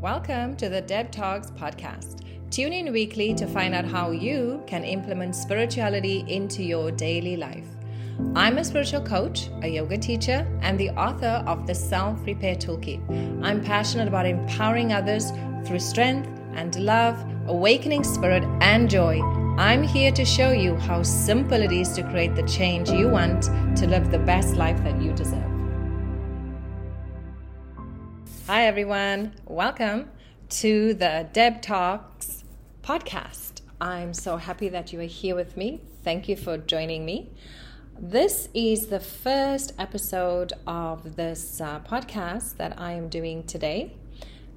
Welcome to the Deb Talks podcast. Tune in weekly to find out how you can implement spirituality into your daily life. I'm a spiritual coach, a yoga teacher, and the author of the Self Repair Toolkit. I'm passionate about empowering others through strength and love, awakening spirit, and joy. I'm here to show you how simple it is to create the change you want to live the best life that you deserve. Hi, everyone. Welcome to the Deb Talks podcast. I'm so happy that you are here with me. Thank you for joining me. This is the first episode of this uh, podcast that I am doing today.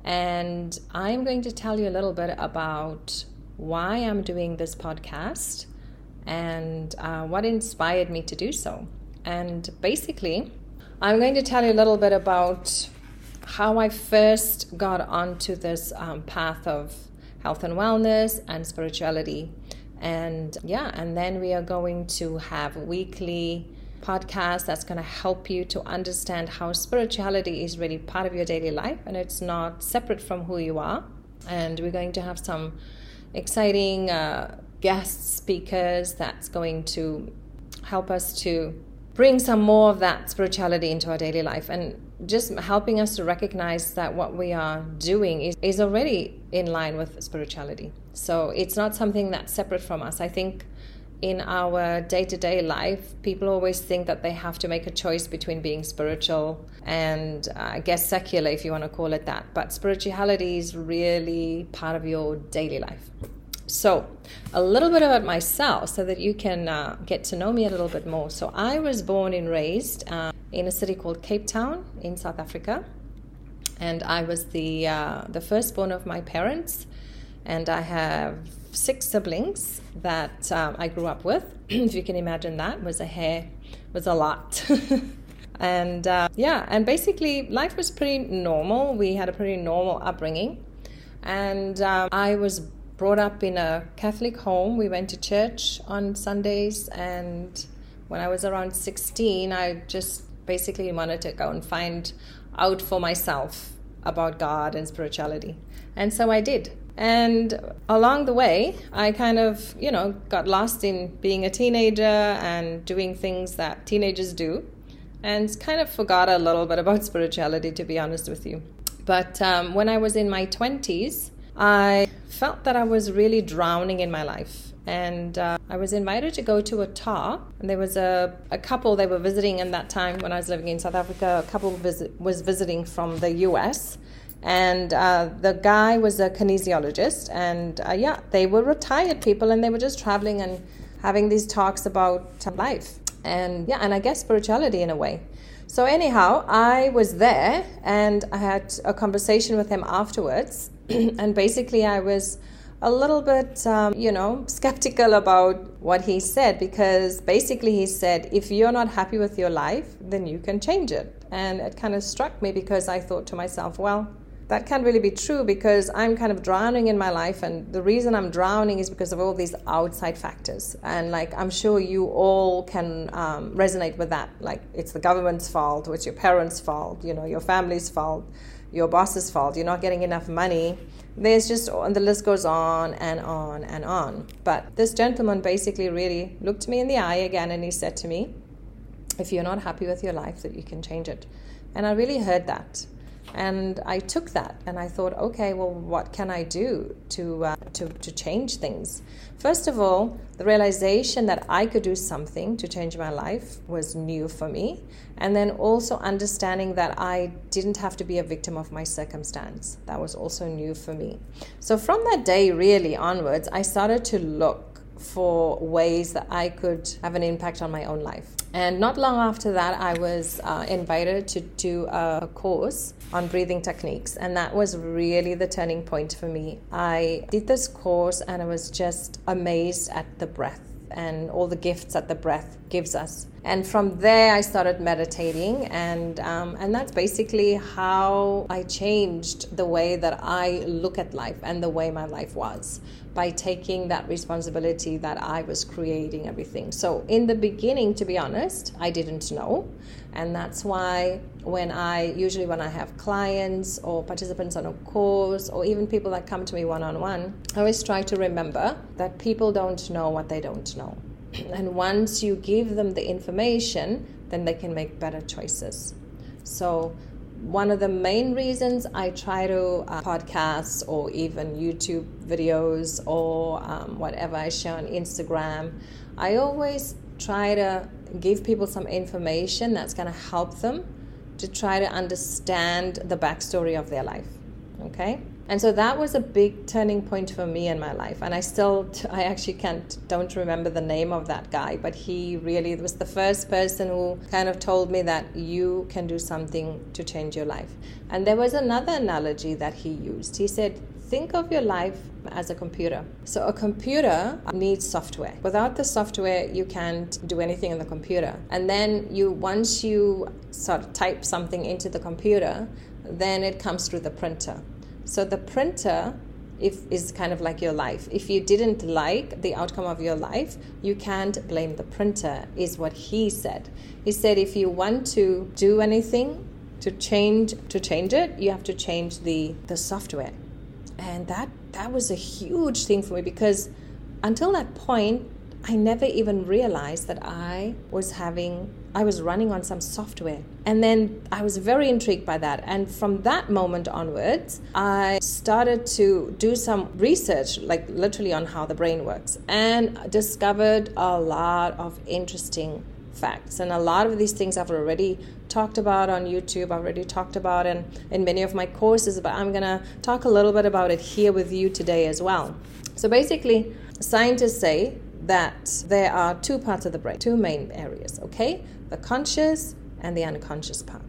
And I'm going to tell you a little bit about why I'm doing this podcast and uh, what inspired me to do so. And basically, I'm going to tell you a little bit about how I first got onto this um, path of health and wellness and spirituality. And yeah, and then we are going to have weekly podcast that's going to help you to understand how spirituality is really part of your daily life and it's not separate from who you are. And we're going to have some exciting uh, guest speakers that's going to help us to bring some more of that spirituality into our daily life and just helping us to recognize that what we are doing is, is already in line with spirituality. So it's not something that's separate from us. I think in our day to day life, people always think that they have to make a choice between being spiritual and, uh, I guess, secular, if you want to call it that. But spirituality is really part of your daily life. So, a little bit about myself so that you can uh, get to know me a little bit more. So, I was born and raised uh, in a city called Cape Town in South Africa, and I was the uh, the firstborn of my parents, and I have six siblings that um, I grew up with. if you can imagine that, was a hair was a lot. and uh, yeah, and basically life was pretty normal. We had a pretty normal upbringing, and um, I was brought up in a Catholic home. We went to church on Sundays, and when I was around 16, I just basically wanted to go and find out for myself about God and spirituality. And so I did. And along the way, I kind of, you know, got lost in being a teenager and doing things that teenagers do, and kind of forgot a little bit about spirituality, to be honest with you. But um, when I was in my 20s, I felt that I was really drowning in my life. And uh, I was invited to go to a talk. And there was a, a couple they were visiting in that time when I was living in South Africa. A couple visit, was visiting from the US. And uh, the guy was a kinesiologist. And uh, yeah, they were retired people and they were just traveling and having these talks about life. And yeah, and I guess spirituality in a way. So, anyhow, I was there and I had a conversation with him afterwards. and basically, I was a little bit, um, you know, skeptical about what he said because basically he said, if you're not happy with your life, then you can change it. And it kind of struck me because I thought to myself, well, that can't really be true because I'm kind of drowning in my life, and the reason I'm drowning is because of all these outside factors. And like, I'm sure you all can um, resonate with that. Like, it's the government's fault, or it's your parents' fault, you know, your family's fault your boss's fault, you're not getting enough money. There's just, and the list goes on and on and on. But this gentleman basically really looked me in the eye again and he said to me, if you're not happy with your life, that you can change it. And I really heard that. And I took that and I thought, okay, well, what can I do to, uh, to, to change things? First of all, the realization that I could do something to change my life was new for me. And then also understanding that I didn't have to be a victim of my circumstance. That was also new for me. So from that day, really onwards, I started to look for ways that I could have an impact on my own life. And not long after that, I was uh, invited to do a course on breathing techniques, and that was really the turning point for me. I did this course and I was just amazed at the breath and all the gifts that the breath gives us. And from there, I started meditating, and um, and that's basically how I changed the way that I look at life and the way my life was by taking that responsibility that I was creating everything. So in the beginning, to be honest, I didn't know, and that's why when I usually when I have clients or participants on a course or even people that come to me one on one, I always try to remember that people don't know what they don't know. And once you give them the information, then they can make better choices. So, one of the main reasons I try to uh, podcasts or even YouTube videos or um, whatever I share on Instagram, I always try to give people some information that's going to help them to try to understand the backstory of their life. Okay? And so that was a big turning point for me in my life. And I still, I actually can't, don't remember the name of that guy, but he really was the first person who kind of told me that you can do something to change your life. And there was another analogy that he used. He said, think of your life as a computer. So a computer needs software. Without the software, you can't do anything in the computer. And then you once you sort of type something into the computer, then it comes through the printer. So the printer if is kind of like your life. If you didn't like the outcome of your life, you can't blame the printer, is what he said. He said if you want to do anything to change to change it, you have to change the the software. And that that was a huge thing for me because until that point I never even realized that I was having, I was running on some software. And then I was very intrigued by that. And from that moment onwards, I started to do some research, like literally on how the brain works, and discovered a lot of interesting facts. And a lot of these things I've already talked about on YouTube, I've already talked about in, in many of my courses, but I'm going to talk a little bit about it here with you today as well. So basically, scientists say that there are two parts of the brain, two main areas, okay? The conscious and the unconscious part.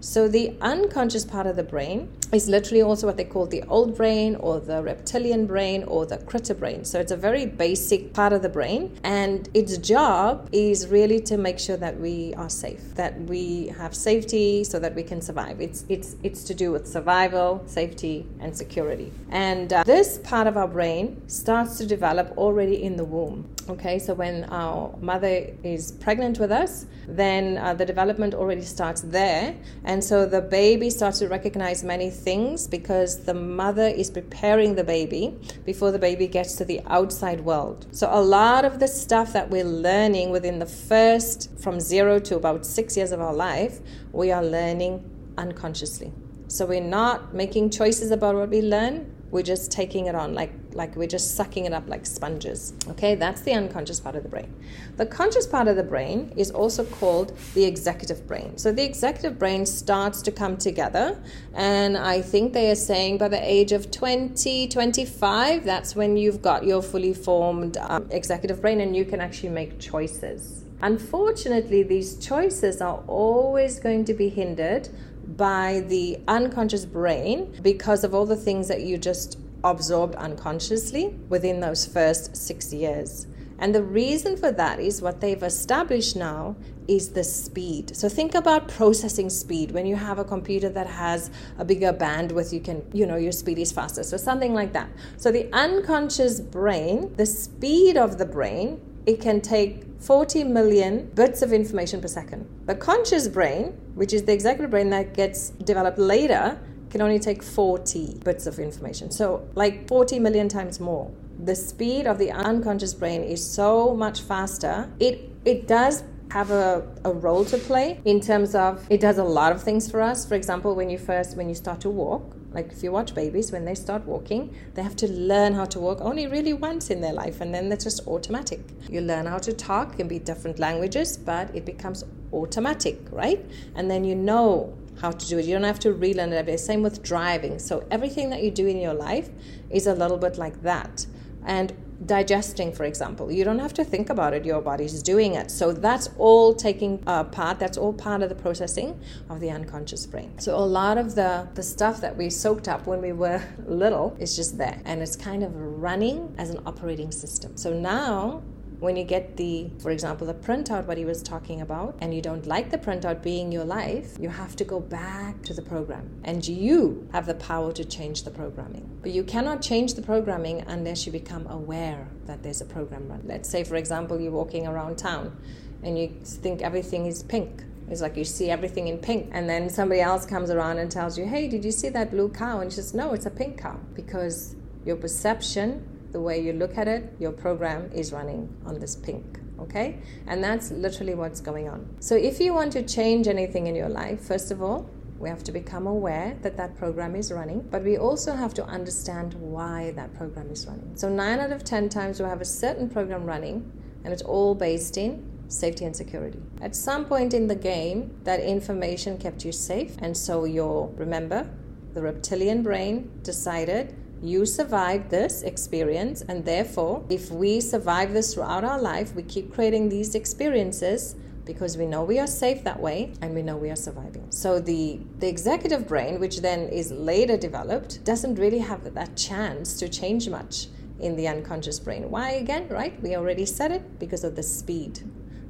So, the unconscious part of the brain is literally also what they call the old brain or the reptilian brain or the critter brain. So, it's a very basic part of the brain, and its job is really to make sure that we are safe, that we have safety so that we can survive. It's, it's, it's to do with survival, safety, and security. And uh, this part of our brain starts to develop already in the womb. Okay, so when our mother is pregnant with us, then uh, the development already starts there and so the baby starts to recognize many things because the mother is preparing the baby before the baby gets to the outside world. So a lot of the stuff that we're learning within the first, from zero to about six years of our life, we are learning unconsciously. So we're not making choices about what we learn, we're just taking it on like like we're just sucking it up like sponges. Okay that's the unconscious part of the brain. The conscious part of the brain is also called the executive brain. So the executive brain starts to come together and i think they are saying by the age of 20 25 that's when you've got your fully formed um, executive brain and you can actually make choices. Unfortunately these choices are always going to be hindered by the unconscious brain because of all the things that you just absorbed unconsciously within those first six years. And the reason for that is what they've established now is the speed. So think about processing speed. When you have a computer that has a bigger bandwidth, you can, you know, your speed is faster. So something like that. So the unconscious brain, the speed of the brain, it can take 40 million bits of information per second. The conscious brain, which is the executive brain that gets developed later, can only take 40 bits of information. So, like 40 million times more. The speed of the unconscious brain is so much faster. It it does have a, a role to play in terms of it does a lot of things for us. For example, when you first when you start to walk, like if you watch babies when they start walking, they have to learn how to walk only really once in their life and then that's just automatic. You learn how to talk, can be different languages, but it becomes automatic, right? And then you know how to do it. You don't have to relearn it every day. Same with driving. So everything that you do in your life is a little bit like that. And digesting, for example, you don't have to think about it. Your body's doing it. So that's all taking uh, part. That's all part of the processing of the unconscious brain. So a lot of the the stuff that we soaked up when we were little is just there, and it's kind of running as an operating system. So now when you get the, for example, the printout, what he was talking about, and you don't like the printout being your life, you have to go back to the program. And you have the power to change the programming. But you cannot change the programming unless you become aware that there's a program run. Let's say, for example, you're walking around town and you think everything is pink. It's like you see everything in pink, and then somebody else comes around and tells you, Hey, did you see that blue cow? And you says, No, it's a pink cow. Because your perception the way you look at it, your program is running on this pink. Okay? And that's literally what's going on. So, if you want to change anything in your life, first of all, we have to become aware that that program is running, but we also have to understand why that program is running. So, nine out of 10 times we have a certain program running, and it's all based in safety and security. At some point in the game, that information kept you safe, and so your remember, the reptilian brain decided you survived this experience, and therefore, if we survive this throughout our life, we keep creating these experiences because we know we are safe that way and we know we are surviving. So the the executive brain, which then is later developed, doesn't really have that chance to change much in the unconscious brain. Why again, right? We already said it because of the speed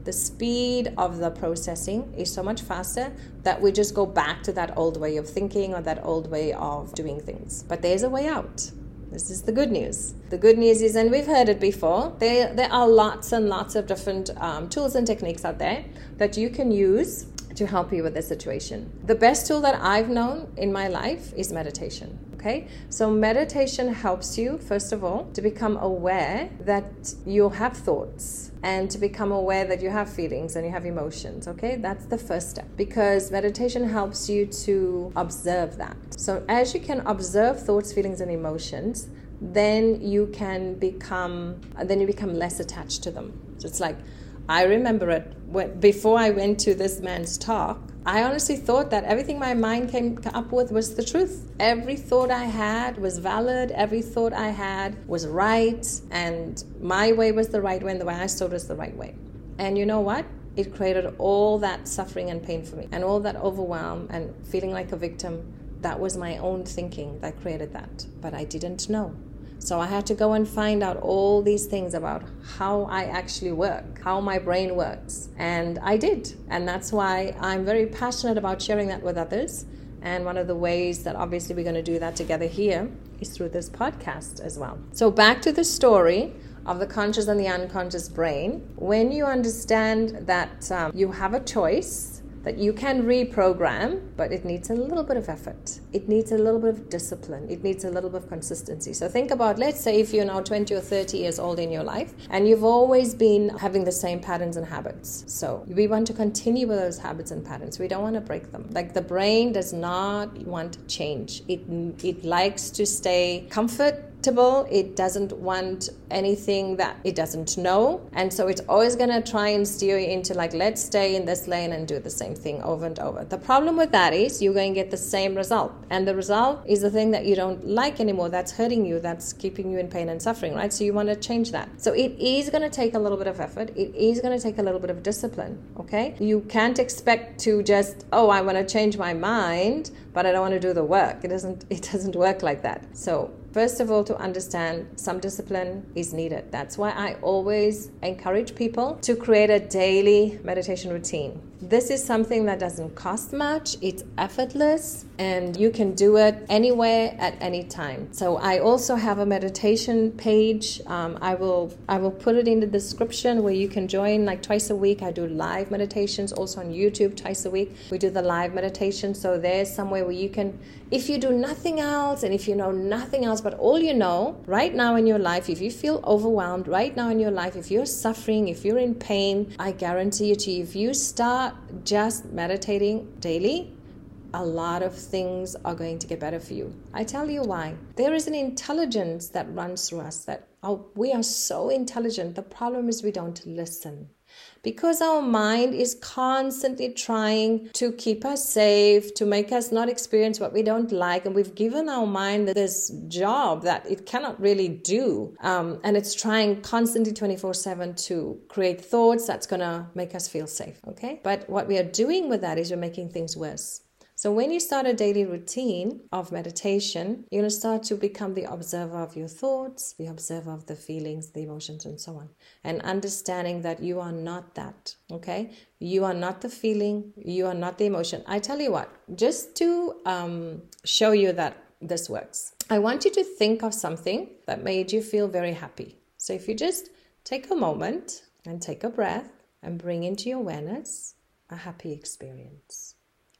the speed of the processing is so much faster that we just go back to that old way of thinking or that old way of doing things. But there's a way out. This is the good news. The good news is, and we've heard it before, there, there are lots and lots of different um, tools and techniques out there that you can use to help you with the situation. The best tool that I've known in my life is meditation. Okay, so meditation helps you, first of all, to become aware that you have thoughts and to become aware that you have feelings and you have emotions. Okay, that's the first step because meditation helps you to observe that. So, as you can observe thoughts, feelings, and emotions, then you can become then you become less attached to them. So, it's like I remember it when, before I went to this man's talk. I honestly thought that everything my mind came up with was the truth. Every thought I had was valid, every thought I had was right, and my way was the right way, and the way I saw it was the right way. And you know what? It created all that suffering and pain for me, and all that overwhelm and feeling like a victim. That was my own thinking that created that, but I didn't know. So I had to go and find out all these things about how I actually work, how my brain works. And I did. And that's why I'm very passionate about sharing that with others. And one of the ways that obviously we're going to do that together here is through this podcast as well. So back to the story of the conscious and the unconscious brain. When you understand that um, you have a choice, that you can reprogram, but it needs a little bit of effort. It needs a little bit of discipline. It needs a little bit of consistency. So think about, let's say, if you're now 20 or 30 years old in your life and you've always been having the same patterns and habits. So we want to continue with those habits and patterns. We don't want to break them. Like the brain does not want change. It it likes to stay comfort it doesn't want anything that it doesn't know. And so it's always going to try and steer you into, like, let's stay in this lane and do the same thing over and over. The problem with that is you're going to get the same result. And the result is the thing that you don't like anymore, that's hurting you, that's keeping you in pain and suffering, right? So you want to change that. So it is going to take a little bit of effort. It is going to take a little bit of discipline, okay? You can't expect to just, oh, I want to change my mind, but I don't want to do the work. It doesn't it doesn't work like that. So First of all, to understand some discipline is needed. That's why I always encourage people to create a daily meditation routine. This is something that doesn't cost much, it's effortless, and you can do it anywhere at any time. So I also have a meditation page. Um, I will I will put it in the description where you can join like twice a week. I do live meditations also on YouTube twice a week. We do the live meditation. So there's somewhere where you can, if you do nothing else and if you know nothing else but all you know right now in your life, if you feel overwhelmed right now in your life, if you're suffering, if you're in pain, I guarantee you to if you start just meditating daily, a lot of things are going to get better for you. I tell you why. There is an intelligence that runs through us that oh, we are so intelligent. The problem is we don't listen because our mind is constantly trying to keep us safe, to make us not experience what we don't like. And we've given our mind this job that it cannot really do. Um, and it's trying constantly 24 7 to create thoughts that's going to make us feel safe. Okay. But what we are doing with that is we're making things worse. So when you start a daily routine of meditation, you're going to start to become the observer of your thoughts, the observer of the feelings, the emotions, and so on. And understanding that you are not that, okay? You are not the feeling, you are not the emotion. I tell you what, just to um, show you that this works, I want you to think of something that made you feel very happy. So if you just take a moment and take a breath and bring into your awareness a happy experience.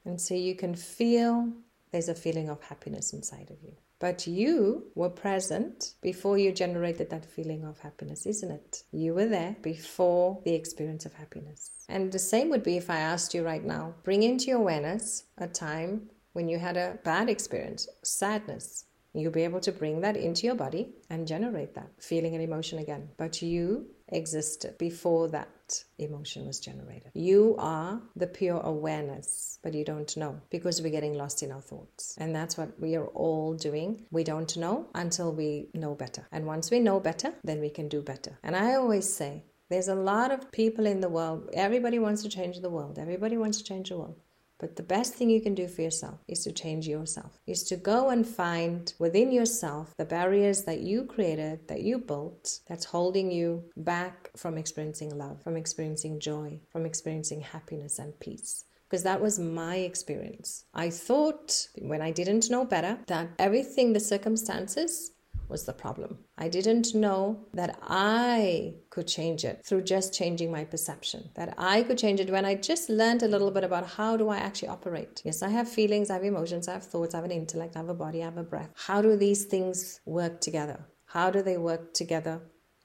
And so you can feel there's a feeling of happiness inside of you. But you were present before you generated that feeling of happiness, isn't it? You were there before the experience of happiness. And the same would be if I asked you right now bring into your awareness a time when you had a bad experience, sadness, You'll be able to bring that into your body and generate that feeling and emotion again. But you existed before that emotion was generated. You are the pure awareness, but you don't know because we're getting lost in our thoughts. And that's what we are all doing. We don't know until we know better. And once we know better, then we can do better. And I always say, there's a lot of people in the world. Everybody wants to change the world. Everybody wants to change the world. But the best thing you can do for yourself is to change yourself, is to go and find within yourself the barriers that you created, that you built, that's holding you back from experiencing love, from experiencing joy, from experiencing happiness and peace because that was my experience. I thought when I didn't know better that everything, the circumstances, was the problem. I didn't know that I could change it through just changing my perception, that I could change it when I just learned a little bit about how do I actually operate. Yes, I have feelings, I have emotions, I have thoughts, I have an intellect, I have a body, I have a breath. How do these things work together? How do they work together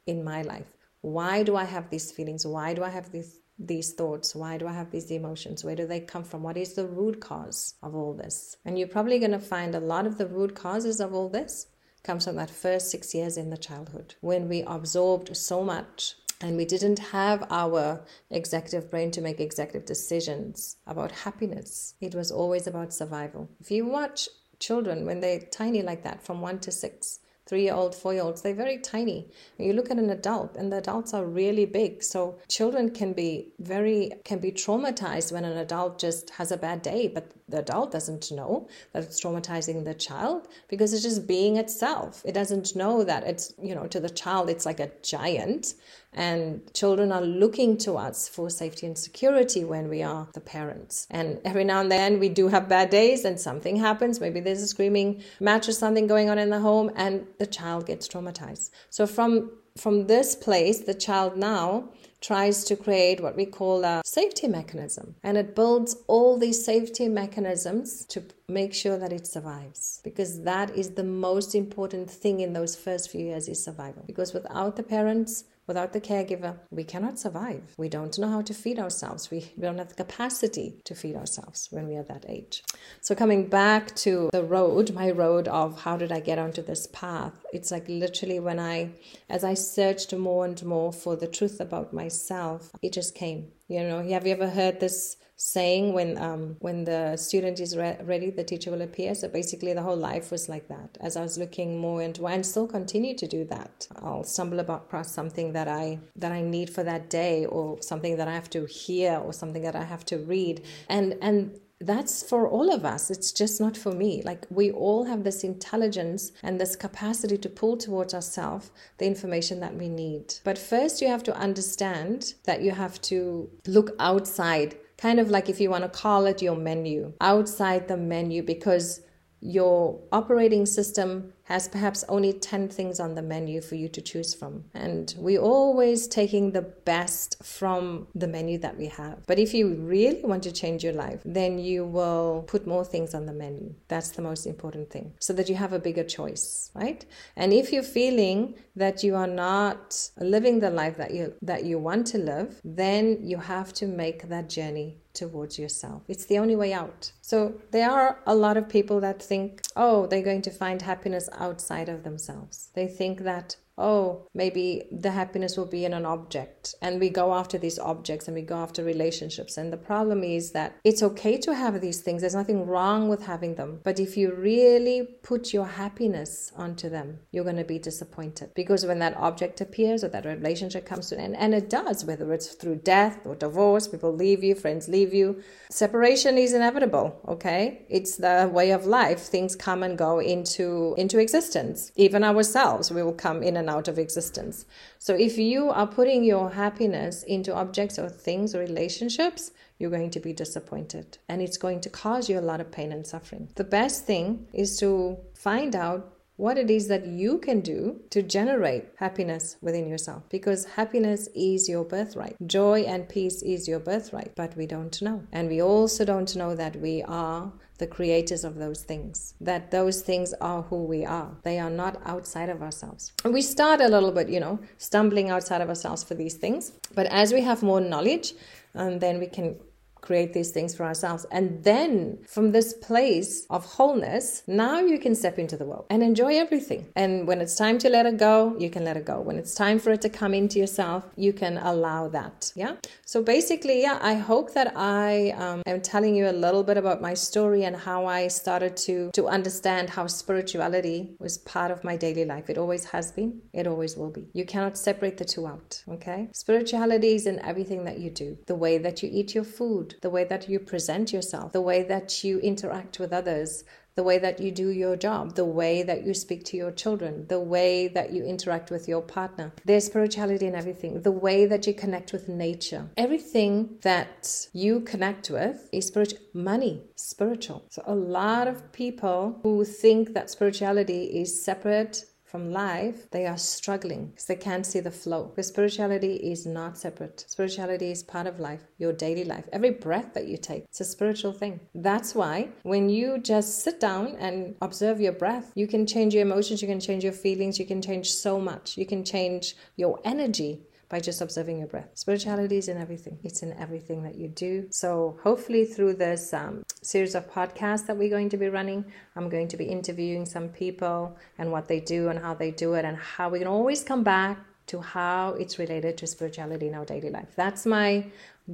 in my life? Why do I have these feelings? Why do I have these these thoughts? Why do I have these emotions? Where do they come from? What is the root cause of all this? And you're probably going to find a lot of the root causes of all this comes from that first six years in the childhood when we absorbed so much and we didn't have our executive brain to make executive decisions about happiness. It was always about survival. If you watch children when they're tiny like that, from one to six, three year old, four year olds, they're very tiny. And you look at an adult and the adults are really big. So children can be very, can be traumatized when an adult just has a bad day, but the adult doesn't know that it's traumatizing the child because it's just being itself. It doesn't know that it's, you know, to the child, it's like a giant. And children are looking to us for safety and security when we are the parents. And every now and then we do have bad days and something happens. Maybe there's a screaming match or something going on in the home and the child gets traumatized. So from from this place, the child now tries to create what we call a safety mechanism. And it builds all these safety mechanisms to make sure that it survives. Because that is the most important thing in those first few years is survival. Because without the parents, Without the caregiver, we cannot survive. We don't know how to feed ourselves. We, don't have the capacity to feed ourselves when we are that age. So, coming back to the road, my road of how did I get onto this path, it's like literally when I, as I searched more and more for the truth about myself, it just came. You know, have you ever heard this saying when um, when the student is re- ready the teacher will appear so basically the whole life was like that as i was looking more into and still continue to do that i'll stumble across something that i that i need for that day or something that i have to hear or something that i have to read and and that's for all of us. It's just not for me. Like we all have this intelligence and this capacity to pull towards ourselves the information that we need. But first, you have to understand that you have to look outside kind of like if you want to call it your menu, outside the menu, because your operating system has perhaps only 10 things on the menu for you to choose from. And we're always taking the best from the menu that we have. But if you really want to change your life, then you will put more things on the menu. That's the most important thing, so that you have a bigger choice, right? And if you're feeling that you are not living the life that you that you want to live, then you have to make that journey towards yourself. It's the only way out. So there are a lot of people that think, oh, they're going to find happiness outside of themselves. They think that oh, maybe the happiness will be in an object. And we go after these objects and we go after relationships. And the problem is that it's okay to have these things, there's nothing wrong with having them. But if you really put your happiness onto them, you're going to be disappointed. Because when that object appears or that relationship comes to an end, and it does, whether it's through death or divorce, people leave you, friends leave you, separation is inevitable, okay? It's the way of life. Things come and go into, into existence. Even ourselves, we will come in and out of existence. So if you are putting your happiness into objects or things or relationships, you're going to be disappointed and it's going to cause you a lot of pain and suffering. The best thing is to find out what it is that you can do to generate happiness within yourself because happiness is your birthright. Joy and peace is your birthright, but we don't know. And we also don't know that we are the creators of those things, that those things are who we are. They are not outside of ourselves. We start a little bit, you know, stumbling outside of ourselves for these things. But as we have more knowledge, and um, then we can create these things for ourselves. And then from this place of wholeness, now you can step into the world and enjoy everything. And when it's time to let it go, you can let it go. When it's time for it to come into yourself, you can allow that. Yeah. So basically, yeah, I hope that I um, am telling you a little bit about my story and how I started to to understand how spirituality was part of my daily life. It always has been. It always will be. You cannot separate the two out. Okay. Spirituality is in everything that you do. The way that you eat your food, the way that you present yourself, the way that you interact with others, the way that you do your job, the way that you speak to your children, the way that you interact with your partner. There's spirituality in everything, the way that you connect with nature. Everything that you connect with is spiritual. Money, spiritual. So a lot of people who think that spirituality is separate from life, they are struggling because they can't see the flow. Because spirituality is not separate. Spirituality is part of life, your daily life. Every breath that you take, it's a spiritual thing. That's why when you just sit down and observe your breath, you can change your emotions, you can change your feelings, you can change so much. You can change your energy by just observing your breath. Spirituality is in everything, it's in everything that you do. So, hopefully, through this um, series of podcasts that we're going to be running, I'm going to be interviewing some people and what they do and how they do it, and how we can always come back to how it's related to spirituality in our daily life. That's my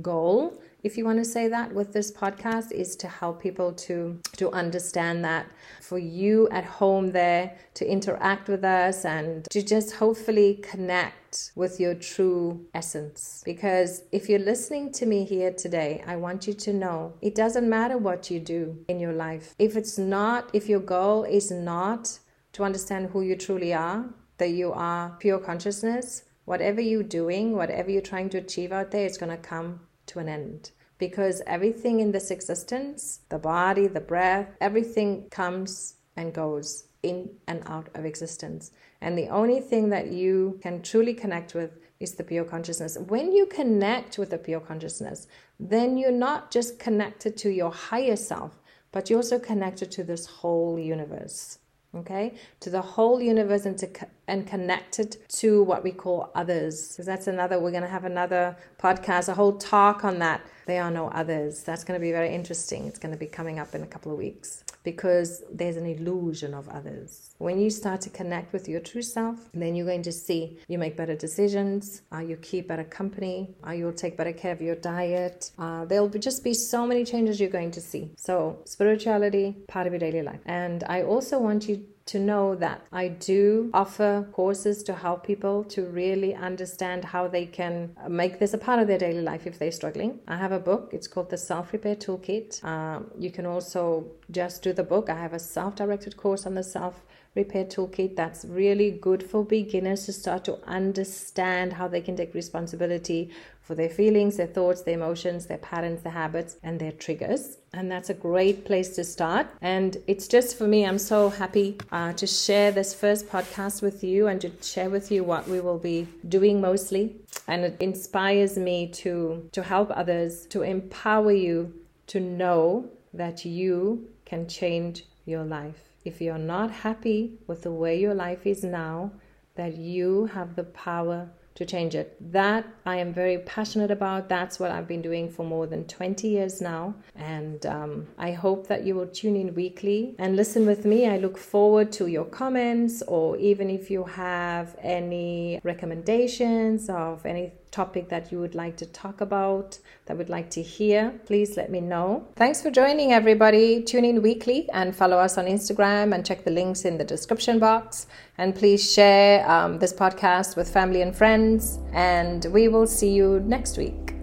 goal if you want to say that with this podcast is to help people to to understand that for you at home there to interact with us and to just hopefully connect with your true essence. Because if you're listening to me here today I want you to know it doesn't matter what you do in your life. If it's not if your goal is not to understand who you truly are that you are pure consciousness whatever you're doing whatever you're trying to achieve out there it's going to come to an end. Because everything in this existence, the body, the breath, everything comes and goes in and out of existence. And the only thing that you can truly connect with is the pure consciousness. When you connect with the pure consciousness, then you're not just connected to your higher self, but you're also connected to this whole universe okay? To the whole universe and to and connected to what we call others. Because that's another we're going to have another podcast a whole talk on that. There are no others. That's going to be very interesting. It's going to be coming up in a couple of weeks because there's an illusion of others. When you start to connect with your true self then you're going to see you make better decisions. Uh, you keep better company. Uh, you'll take better care of your diet. Uh, there'll be, just be so many changes you're going to see. So spirituality part of your daily life. And i also want you to know that I do offer courses to help people to really understand how they can make this a part of their daily life if they're struggling. I have a book, it's called the Self Repair Toolkit. Um, you can also just do the book. I have a self directed course on the self repair toolkit that's really good for beginners to start to understand how they can take responsibility for their feelings, their thoughts, their emotions, their patterns, their habits, and their triggers. And that's a great place to start. And it's just for me, I'm so happy uh, to share this first podcast with you and to share with you what we will be doing mostly. And it inspires me to, to help others, to empower you to know that you can change your life if you're not happy with the way your life is now, that you have the power to change it. That I am very passionate about. That's what I've been doing for more than 20 years now. And um, I hope that you will tune in weekly and listen with me. I look forward to your comments, or even if you have any recommendations of any topic that you would like to talk about, that would like to hear, please let me know. Thanks for joining, everybody. Tune in weekly and follow us on Instagram and check the links in the description box. And please share um, this podcast with family and friends. And we will see you next week.